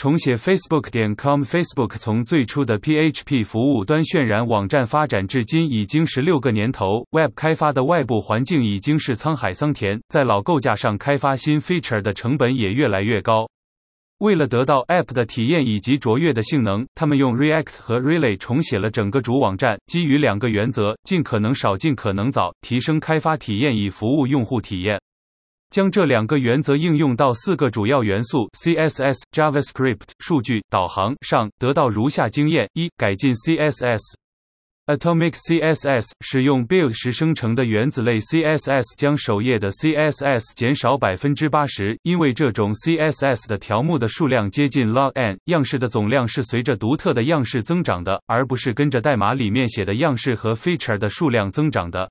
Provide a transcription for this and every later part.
重写 Facebook 点 com。Facebook 从最初的 PHP 服务端渲染网站发展至今已经十六个年头。Web 开发的外部环境已经是沧海桑田，在老构架上开发新 feature 的成本也越来越高。为了得到 App 的体验以及卓越的性能，他们用 React 和 Relay 重写了整个主网站，基于两个原则：尽可能少、尽可能早，提升开发体验以服务用户体验。将这两个原则应用到四个主要元素 CSS、JavaScript、数据导航上，得到如下经验：一、改进 CSS。Atomic CSS 使用 build 时生成的原子类 CSS，将首页的 CSS 减少百分之八十，因为这种 CSS 的条目的数量接近 log n，样式的总量是随着独特的样式增长的，而不是跟着代码里面写的样式和 feature 的数量增长的。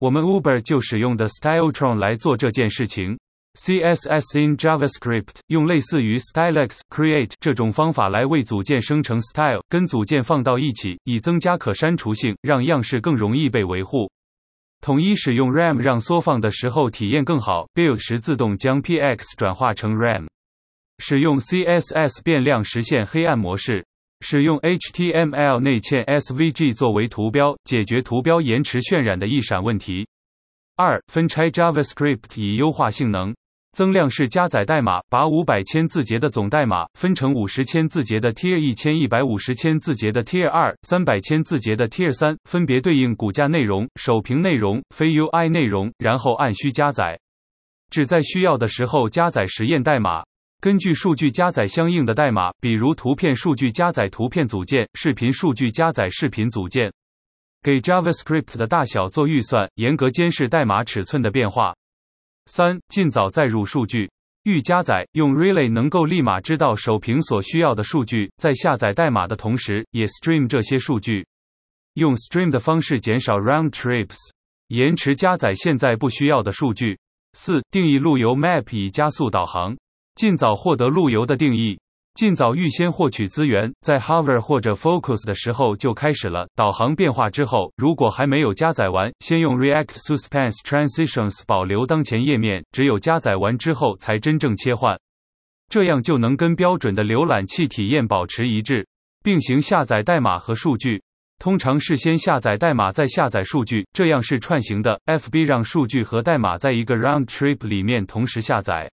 我们 Uber 就使用的 Styletron 来做这件事情。CSS in JavaScript 用类似于 Stylex Create 这种方法来为组件生成 style，跟组件放到一起，以增加可删除性，让样式更容易被维护。统一使用 RAM 让缩放的时候体验更好。Build 时自动将 PX 转化成 RAM。使用 CSS 变量实现黑暗模式。使用 HTML 内嵌 SVG 作为图标，解决图标延迟渲染的一闪问题。二、分拆 JavaScript 以优化性能。增量式加载代码，把五百千字节的总代码分成五十千字节的 Tier 一千一百五十千字节的 Tier 二、三百千字节的 Tier 三，分别对应骨架内容、首屏内容、非 UI 内容，然后按需加载。只在需要的时候加载实验代码。根据数据加载相应的代码，比如图片数据加载图片组件，视频数据加载视频组件。给 JavaScript 的大小做预算，严格监视代码尺寸的变化。三、尽早载入数据。预加载用 Relay 能够立马知道首屏所需要的数据，在下载代码的同时，也 stream 这些数据。用 stream 的方式减少 round trips，延迟加载现在不需要的数据。四、定义路由 Map 以加速导航。尽早获得路由的定义，尽早预先获取资源，在 Hover 或者 Focus 的时候就开始了导航变化。之后，如果还没有加载完，先用 React Suspense Transitions 保留当前页面，只有加载完之后才真正切换，这样就能跟标准的浏览器体验保持一致。并行下载代码和数据，通常是先下载代码再下载数据，这样是串行的。FB 让数据和代码在一个 Round Trip 里面同时下载。